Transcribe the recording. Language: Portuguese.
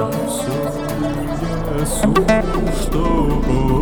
Sou, sou, só estou.